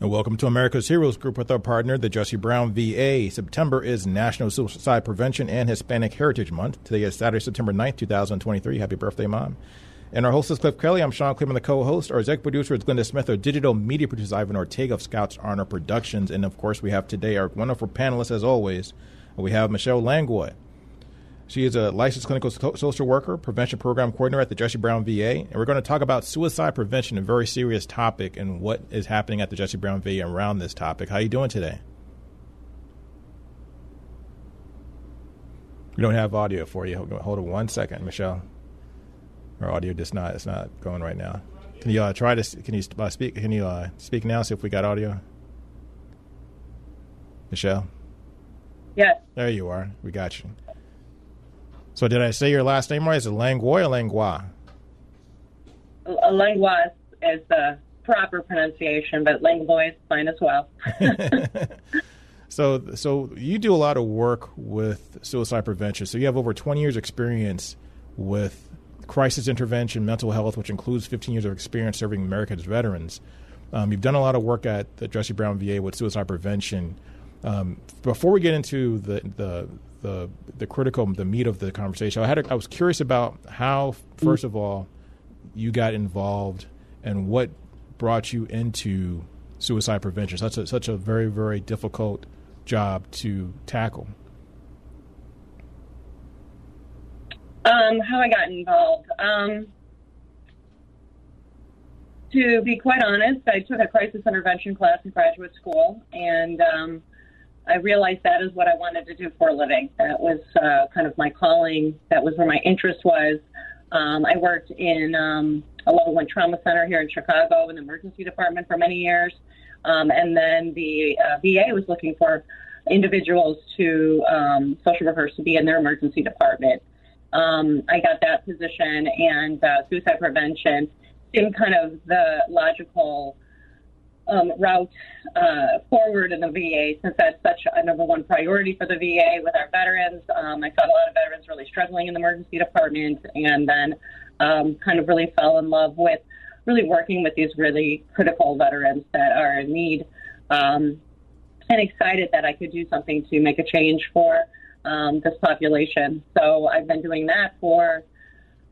And welcome to America's Heroes Group with our partner, the Jesse Brown VA. September is National Suicide Prevention and Hispanic Heritage Month. Today is Saturday, September 9th, 2023. Happy birthday, Mom. And our host is Cliff Kelly. I'm Sean Claiborne, the co-host. Our executive producer is Glenda Smith. Our digital media producer is Ivan Ortega of Scouts Honor Productions. And, of course, we have today our wonderful panelists, as always. We have Michelle Langlois. She is a licensed clinical social worker, prevention program coordinator at the Jesse Brown VA, and we're going to talk about suicide prevention, a very serious topic, and what is happening at the Jesse Brown VA around this topic. How are you doing today? We don't have audio for you. Hold on one second, Michelle. Our audio just not it's not going right now. Can you uh, try to can you uh, speak can you uh, speak now? See if we got audio. Michelle. Yes. There you are. We got you. So did I say your last name right? Is it Langlois or Langlois? Langlois is the proper pronunciation, but Langlois is fine as well. so, so you do a lot of work with suicide prevention. So you have over 20 years experience with crisis intervention, mental health, which includes 15 years of experience serving America's veterans. Um, you've done a lot of work at the Jesse Brown VA with suicide prevention. Um, before we get into the, the the the critical the meat of the conversation. I had a, I was curious about how first of all you got involved and what brought you into suicide prevention. Such a such a very very difficult job to tackle. Um, how I got involved. Um, to be quite honest, I took a crisis intervention class in graduate school, and um, I realized that is what I wanted to do for a living. That was uh, kind of my calling. That was where my interest was. Um, I worked in um, a level one trauma center here in Chicago in the emergency department for many years. Um, and then the uh, VA was looking for individuals to, um, social workers to be in their emergency department. Um, I got that position, and uh, suicide prevention seemed kind of the logical um, route uh, forward in the VA since that's such a number one priority for the VA with our veterans. Um, I saw a lot of veterans really struggling in the emergency department and then um, kind of really fell in love with really working with these really critical veterans that are in need um, and excited that I could do something to make a change for um, this population. So I've been doing that for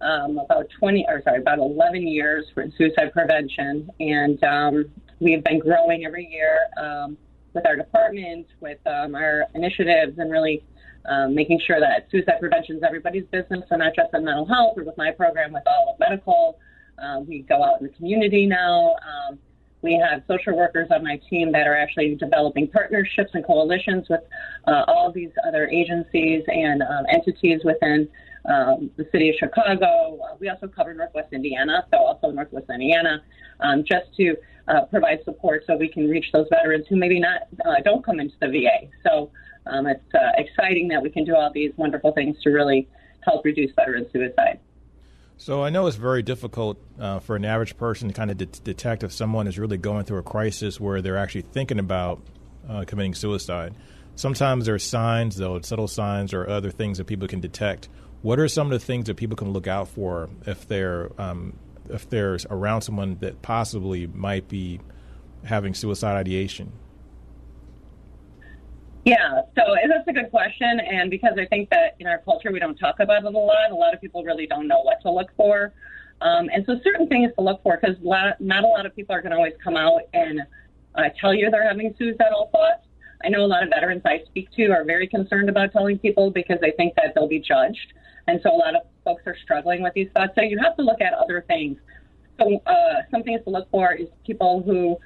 um, about 20 or sorry, about 11 years for suicide prevention. And um, we've been growing every year um, with our department, with um, our initiatives, and really um, making sure that suicide prevention is everybody's business, so not just in mental health or with my program, with all of medical. Um, we go out in the community now. Um, we have social workers on my team that are actually developing partnerships and coalitions with uh, all these other agencies and um, entities within um, the city of Chicago. Uh, we also cover Northwest Indiana, so also Northwest Indiana, um, just to uh, provide support so we can reach those veterans who maybe not uh, don't come into the VA. So um, it's uh, exciting that we can do all these wonderful things to really help reduce veteran suicide. So I know it's very difficult uh, for an average person to kind of de- detect if someone is really going through a crisis where they're actually thinking about uh, committing suicide. Sometimes there are signs, though, subtle signs or other things that people can detect. What are some of the things that people can look out for if they're um, if they're around someone that possibly might be having suicide ideation? Yeah, so that's a good question. And because I think that in our culture we don't talk about it a lot, a lot of people really don't know what to look for. Um, and so certain things to look for because not a lot of people are going to always come out and uh, tell you they're having suicidal thoughts. I know a lot of veterans I speak to are very concerned about telling people because they think that they'll be judged. And so a lot of folks are struggling with these thoughts. So you have to look at other things. So uh, some things to look for is people who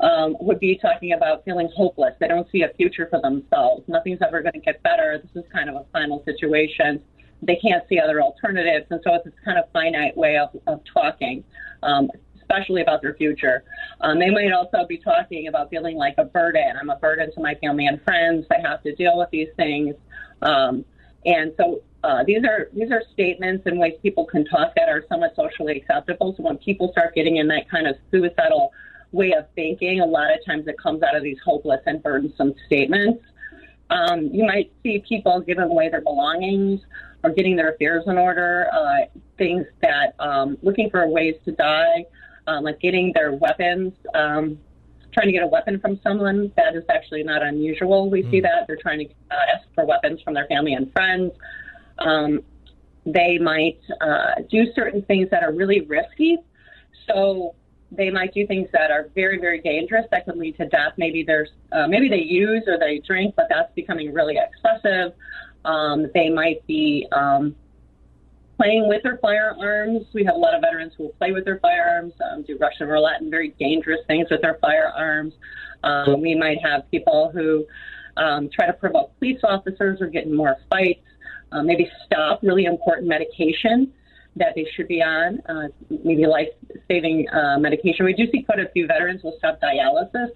um, would be talking about feeling hopeless. They don't see a future for themselves. Nothing's ever going to get better. This is kind of a final situation. They can't see other alternatives. And so it's this kind of finite way of, of talking. Um, especially about their future. Um, they might also be talking about feeling like a burden. I'm a burden to my family and friends. I have to deal with these things. Um, and so uh, these are these are statements and ways people can talk that are somewhat socially acceptable. So when people start getting in that kind of suicidal way of thinking, a lot of times it comes out of these hopeless and burdensome statements. Um, you might see people giving away their belongings or getting their affairs in order, uh, things that um, looking for ways to die um, like getting their weapons, um, trying to get a weapon from someone. That is actually not unusual. We mm. see that. They're trying to uh, ask for weapons from their family and friends. Um, they might uh, do certain things that are really risky. So they might do things that are very, very dangerous that could lead to death. Maybe there's, uh, maybe they use or they drink, but that's becoming really excessive. Um, they might be um, playing with their firearms. We have a lot of veterans who will play with their firearms, um, do Russian roulette and very dangerous things with their firearms. Um, we might have people who um, try to provoke police officers or get in more fights, uh, maybe stop really important medication that they should be on, uh, maybe life-saving uh, medication. We do see quite a few veterans will stop dialysis,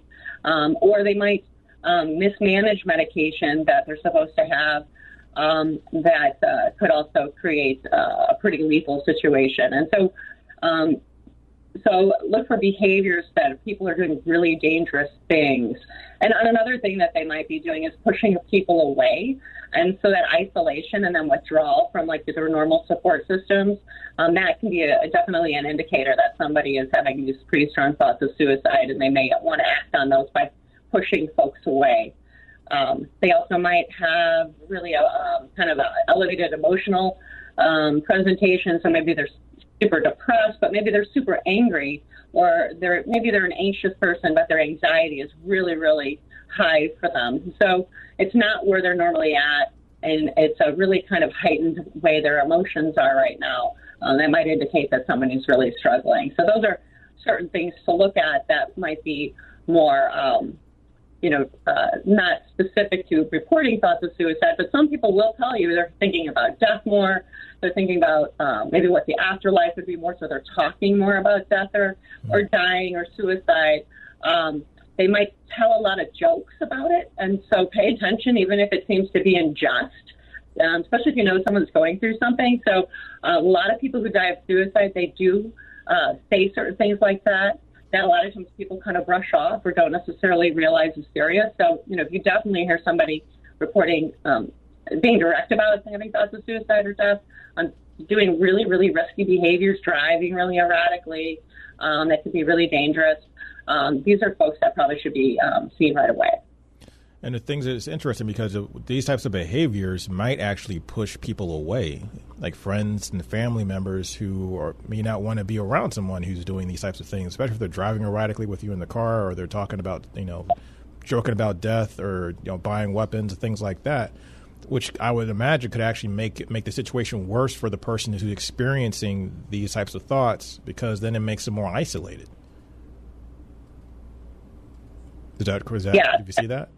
um, or they might um, mismanage medication that they're supposed to have um, that uh, could also create uh, a pretty lethal situation. And so, um, so look for behaviors that people are doing really dangerous things. And another thing that they might be doing is pushing people away. And so that isolation and then withdrawal from like their normal support systems, um, that can be a, definitely an indicator that somebody is having these pretty strong thoughts of suicide and they may want to act on those by pushing folks away. Um, they also might have really a um, kind of elevated emotional um, presentation. So maybe they're super depressed, but maybe they're super angry, or they're maybe they're an anxious person, but their anxiety is really, really high for them. So it's not where they're normally at, and it's a really kind of heightened way their emotions are right now. Um, that might indicate that somebody's really struggling. So those are certain things to look at that might be more um, you know, uh, not specific to reporting thoughts of suicide, but some people will tell you they're thinking about death more. They're thinking about um, maybe what the afterlife would be more, so they're talking more about death or, or mm-hmm. dying or suicide. Um, they might tell a lot of jokes about it, and so pay attention, even if it seems to be unjust. Um, especially if you know someone's going through something. So, uh, a lot of people who die of suicide, they do uh, say certain things like that that a lot of times people kind of brush off or don't necessarily realize is serious. So, you know, if you definitely hear somebody reporting, um, being direct about having thoughts of suicide or death, on doing really, really risky behaviors, driving really erratically, um, that could be really dangerous. Um, these are folks that probably should be um, seen right away. And the things is interesting because these types of behaviors might actually push people away, like friends and family members who are, may not want to be around someone who's doing these types of things, especially if they're driving erratically with you in the car or they're talking about, you know, joking about death or you know buying weapons, and things like that, which I would imagine could actually make make the situation worse for the person who's experiencing these types of thoughts because then it makes them more isolated. Is that, is that yeah. Did you see that?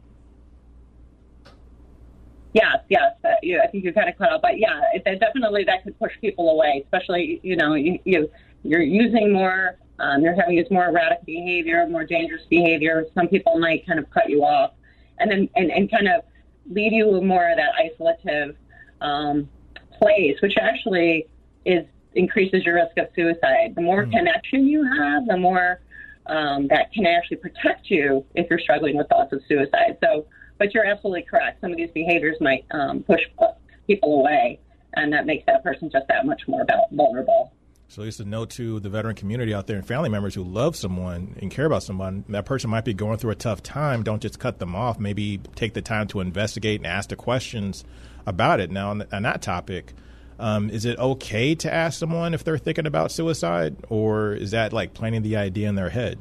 Yes, yes. Uh, you, I think you kind of cut out, but yeah, it, it definitely that could push people away. Especially, you know, you, you you're using more. Um, you're having this more erratic behavior, more dangerous behavior. Some people might kind of cut you off, and then and, and kind of leave you with more of that isolative um, place, which actually is increases your risk of suicide. The more mm. connection you have, the more um, that can actually protect you if you're struggling with thoughts of suicide. So but you're absolutely correct. Some of these behaviors might um, push people away, and that makes that person just that much more vulnerable. So, least a note to the veteran community out there and family members who love someone and care about someone. That person might be going through a tough time. Don't just cut them off. Maybe take the time to investigate and ask the questions about it. Now, on, on that topic, Um, is it okay to ask someone if they're thinking about suicide, or is that like planting the idea in their head?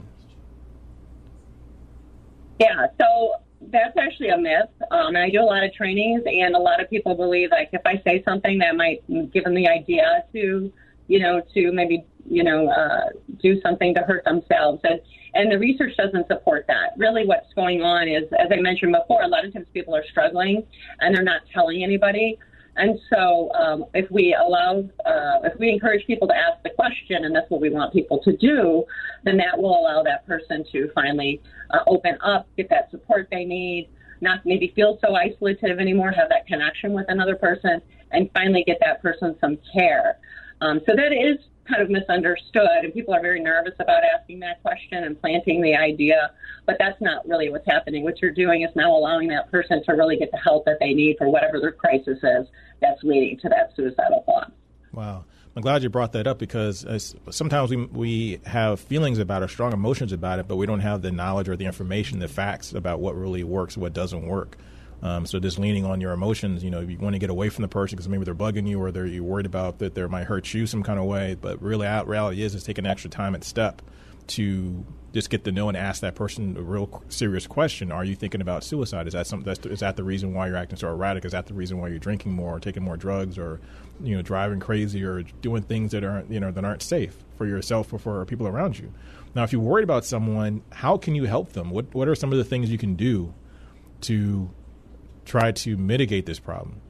Yeah, so that's actually a myth. Um, I do a lot of trainings, and a lot of people believe like if I say something that might give them the idea to, you know, to maybe you know uh, do something to hurt themselves, and and the research doesn't support that. Really, what's going on is, as I mentioned before, a lot of times people are struggling and they're not telling anybody. And so, um, if we allow, uh, if we encourage people to ask the question, and that's what we want people to do, then that will allow that person to finally uh, open up, get that support they need, not maybe feel so isolative anymore, have that connection with another person, and finally get that person some care. Um, so that is kind of misunderstood, and people are very nervous about asking that question and planting the idea. But that's not really what's happening. What you're doing is now allowing that person to really get the help that they need for whatever their crisis is that's leading to that suicidal thought. Wow. I'm glad you brought that up because uh, sometimes we we have feelings about it, strong emotions about it, but we don't have the knowledge or the information, the facts about what really works, what doesn't work. Um, so just leaning on your emotions, you know, you want to get away from the person because maybe they're bugging you or they're you're worried about that they might hurt you some kind of way. But really, out reality is is taking extra time and step to just get to know and ask that person a real serious question. Are you thinking about suicide? Is that something? That's, is that the reason why you're acting so erratic? Is that the reason why you're drinking more, or taking more drugs, or you know, driving crazy, or doing things that aren't you know that aren't safe for yourself or for people around you? Now, if you're worried about someone, how can you help them? What What are some of the things you can do to try to mitigate this problem?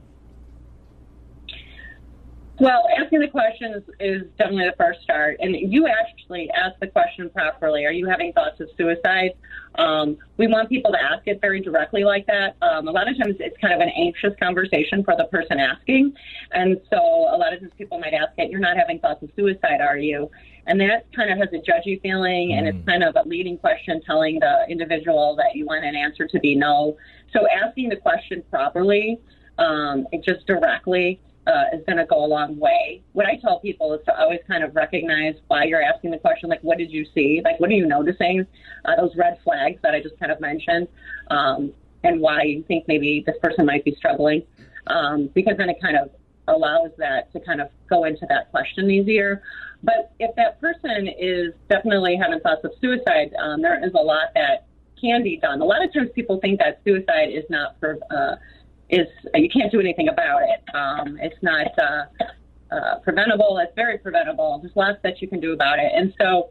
Well, asking the questions is definitely the first start. And you actually ask the question properly. Are you having thoughts of suicide? Um, we want people to ask it very directly like that. Um, a lot of times it's kind of an anxious conversation for the person asking. And so a lot of times people might ask it, You're not having thoughts of suicide, are you? And that kind of has a judgy feeling, and it's mm. kind of a leading question telling the individual that you want an answer to be no. So asking the question properly, um, just directly, uh, is going to go a long way. What I tell people is to always kind of recognize why you're asking the question, like, what did you see? Like, what are you noticing? Uh, those red flags that I just kind of mentioned, um, and why you think maybe this person might be struggling. Um, because then it kind of allows that to kind of go into that question easier. But if that person is definitely having thoughts of suicide, um, there is a lot that can be done. A lot of times people think that suicide is not for, uh, is you can't do anything about it. Um, it's not uh, uh, preventable. It's very preventable. There's lots that you can do about it. And so,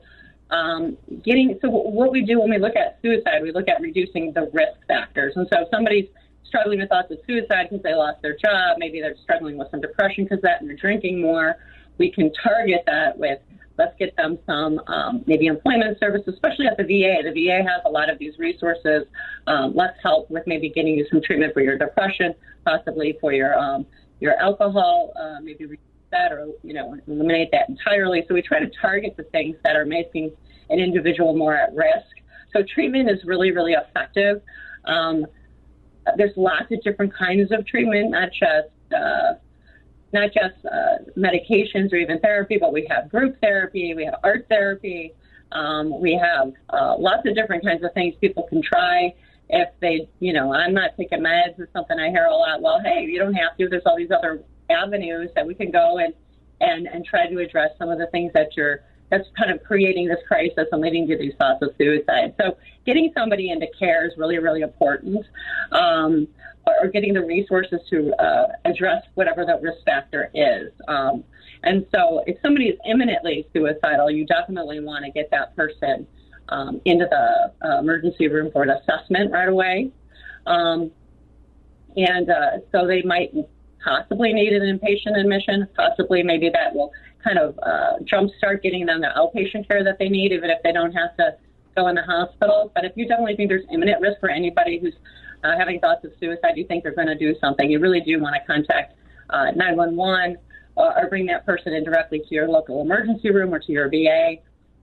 um, getting so what we do when we look at suicide, we look at reducing the risk factors. And so, if somebody's struggling with thoughts of suicide because they lost their job, maybe they're struggling with some depression because that, and they're drinking more. We can target that with let's get them some um, maybe employment services, especially at the VA. The VA has a lot of these resources. Um, let's help with maybe getting you some treatment for your depression, possibly for your um, your alcohol, uh, maybe reduce that or you know eliminate that entirely. So we try to target the things that are making an individual more at risk. So treatment is really really effective. Um, there's lots of different kinds of treatment, not just uh, not just uh, medications or even therapy, but we have group therapy, we have art therapy, um, we have uh, lots of different kinds of things people can try. If they, you know, I'm not taking meds is something I hear a lot. Well, hey, you don't have to. There's all these other avenues that we can go and and and try to address some of the things that you're that's kind of creating this crisis and leading to these thoughts of suicide. So getting somebody into care is really, really important. Um, or getting the resources to uh, address whatever that risk factor is. Um, and so if somebody is imminently suicidal, you definitely want to get that person um, into the uh, emergency room for an assessment right away. Um, and uh, so they might possibly need an inpatient admission, possibly maybe that will kind of uh, jumpstart getting them the outpatient care that they need, even if they don't have to go in the hospital. But if you definitely think there's imminent risk for anybody who's uh, having thoughts of suicide, you think they're going to do something, you really do want to contact uh, 911 uh, or bring that person in directly to your local emergency room or to your VA.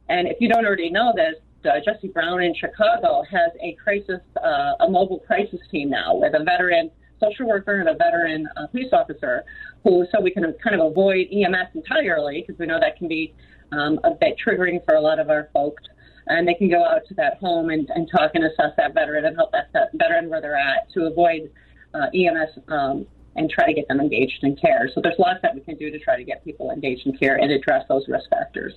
And if you don't already know this, uh, Jesse Brown in Chicago has a crisis, uh, a mobile crisis team now with a veteran social worker and a veteran uh, police officer who, so we can kind of avoid EMS entirely because we know that can be um, a bit triggering for a lot of our folks. And they can go out to that home and, and talk and assess that veteran and help that, veteran where they're at to avoid uh, EMS um, and try to get them engaged in care. So there's lots that we can do to try to get people engaged in care and address those risk factors.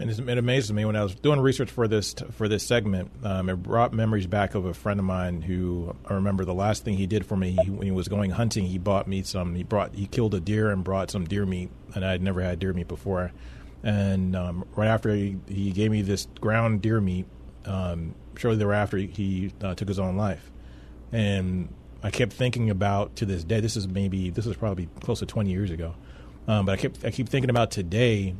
And it amazes me when I was doing research for this for this segment. Um, it brought memories back of a friend of mine who I remember the last thing he did for me he, when he was going hunting. He bought me some. He brought he killed a deer and brought some deer meat, and I had never had deer meat before. And um, right after he, he gave me this ground deer meat, um, shortly thereafter he, uh, took his own life. And I kept thinking about to this day. This is maybe this is probably close to twenty years ago, um, but I keep I keep thinking about today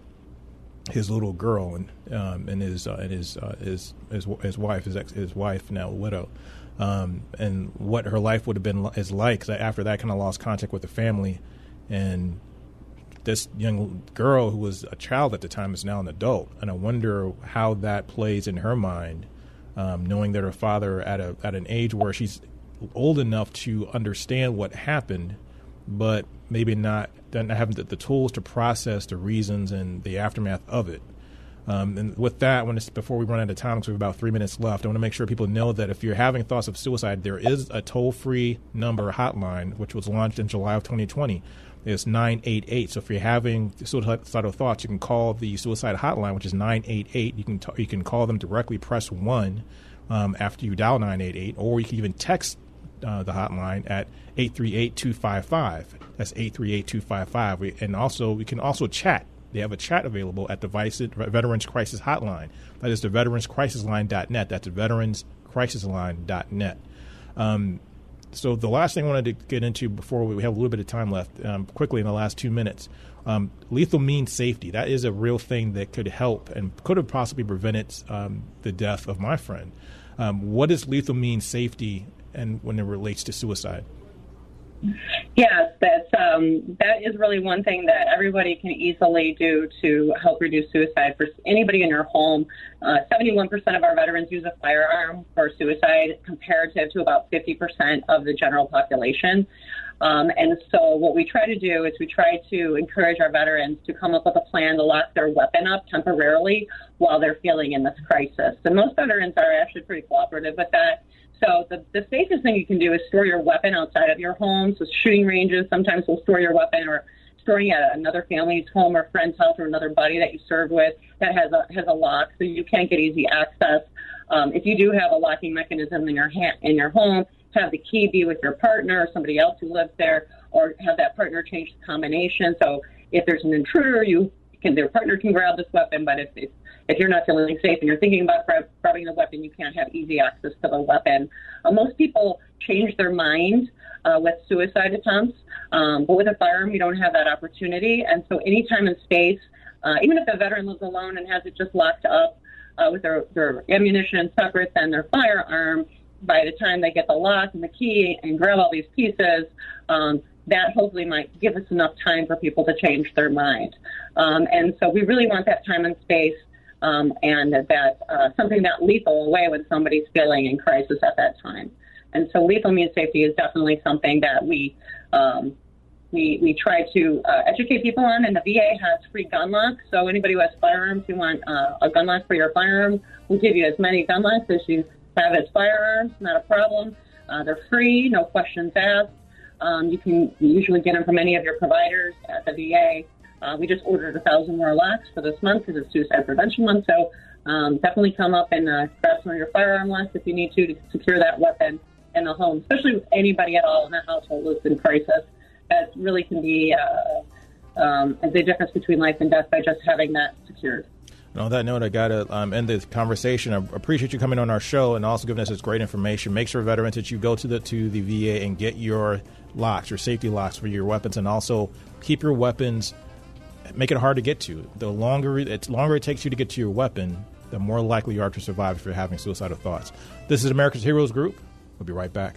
his little girl and um, and his uh, and his, uh, his his his wife his ex his wife now widow um, and what her life would have been is like cause after that kind of lost contact with the family and this young girl who was a child at the time is now an adult and I wonder how that plays in her mind um, knowing that her father at a at an age where she's old enough to understand what happened but maybe not not having the, the, tools to process the reasons and the aftermath of it. Um, and with that, when before we run out of time, because we have about three minutes left, I want to make sure people know that if you're having thoughts of suicide, there is a toll-free number hotline which was launched in July of 2020. It's 988. So if you're having suicidal thoughts, you can call the suicide hotline, which is 988. You can t- you can call them directly. Press one um, after you dial 988, or you can even text uh, the hotline at 838-255. That's 838-255. And also, we can also chat. They have a chat available at the Veterans Crisis Hotline. That is the veteranscrisisline.net. That's the veteranscrisisline.net. Um, so the last thing I wanted to get into before we have a little bit of time left, um, quickly in the last two minutes, um, lethal means safety. That is a real thing that could help and could have possibly prevented um, the death of my friend. Um, what does lethal means safety and when it relates to suicide? Yes, that's um, that is really one thing that everybody can easily do to help reduce suicide. For anybody in your home, uh, 71% of our veterans use a firearm for suicide, comparative to about 50% of the general population. Um, and so, what we try to do is we try to encourage our veterans to come up with a plan to lock their weapon up temporarily while they're feeling in this crisis. And most veterans are actually pretty cooperative with that. So the, the safest thing you can do is store your weapon outside of your home. So shooting ranges sometimes will store your weapon or storing at another family's home or friend's house or another buddy that you served with that has a has a lock, so you can't get easy access. Um, if you do have a locking mechanism in your hand in your home, have the key be with your partner or somebody else who lives there, or have that partner change the combination. So if there's an intruder, you can their partner can grab this weapon, but if if, if you're not feeling safe and you're thinking about grab, grabbing the weapon, you can't have easy access to the weapon. Uh, most people change their mind uh, with suicide attempts, um, but with a firearm, you don't have that opportunity. And so, anytime in space, uh, even if the veteran lives alone and has it just locked up uh, with their, their ammunition separate than their firearm, by the time they get the lock and the key and grab all these pieces, um, that hopefully might give us enough time for people to change their mind. Um, and so we really want that time and space um, and that uh, something that lethal away when somebody's feeling in crisis at that time. And so lethal means safety is definitely something that we um, we, we try to uh, educate people on, and the VA has free gun locks. So anybody who has firearms, who want uh, a gun lock for your firearm, we'll give you as many gun locks as you have as firearms. Not a problem. Uh, they're free, no questions asked. Um, you can usually get them from any of your providers at the VA. Uh, we just ordered a thousand more locks for this month because it's Suicide Prevention Month. So um, definitely come up and uh, grab some of your firearm locks if you need to to secure that weapon in the home, especially with anybody at all in the household who's in crisis. That really can be uh, um, the difference between life and death by just having that secured. And on that note, I got to um, end the conversation. I appreciate you coming on our show and also giving us this great information. Make sure, veterans, that you go to the to the VA and get your locks, your safety locks for your weapons, and also keep your weapons. Make it hard to get to. The longer it's longer it takes you to get to your weapon, the more likely you are to survive if you're having suicidal thoughts. This is America's Heroes Group. We'll be right back.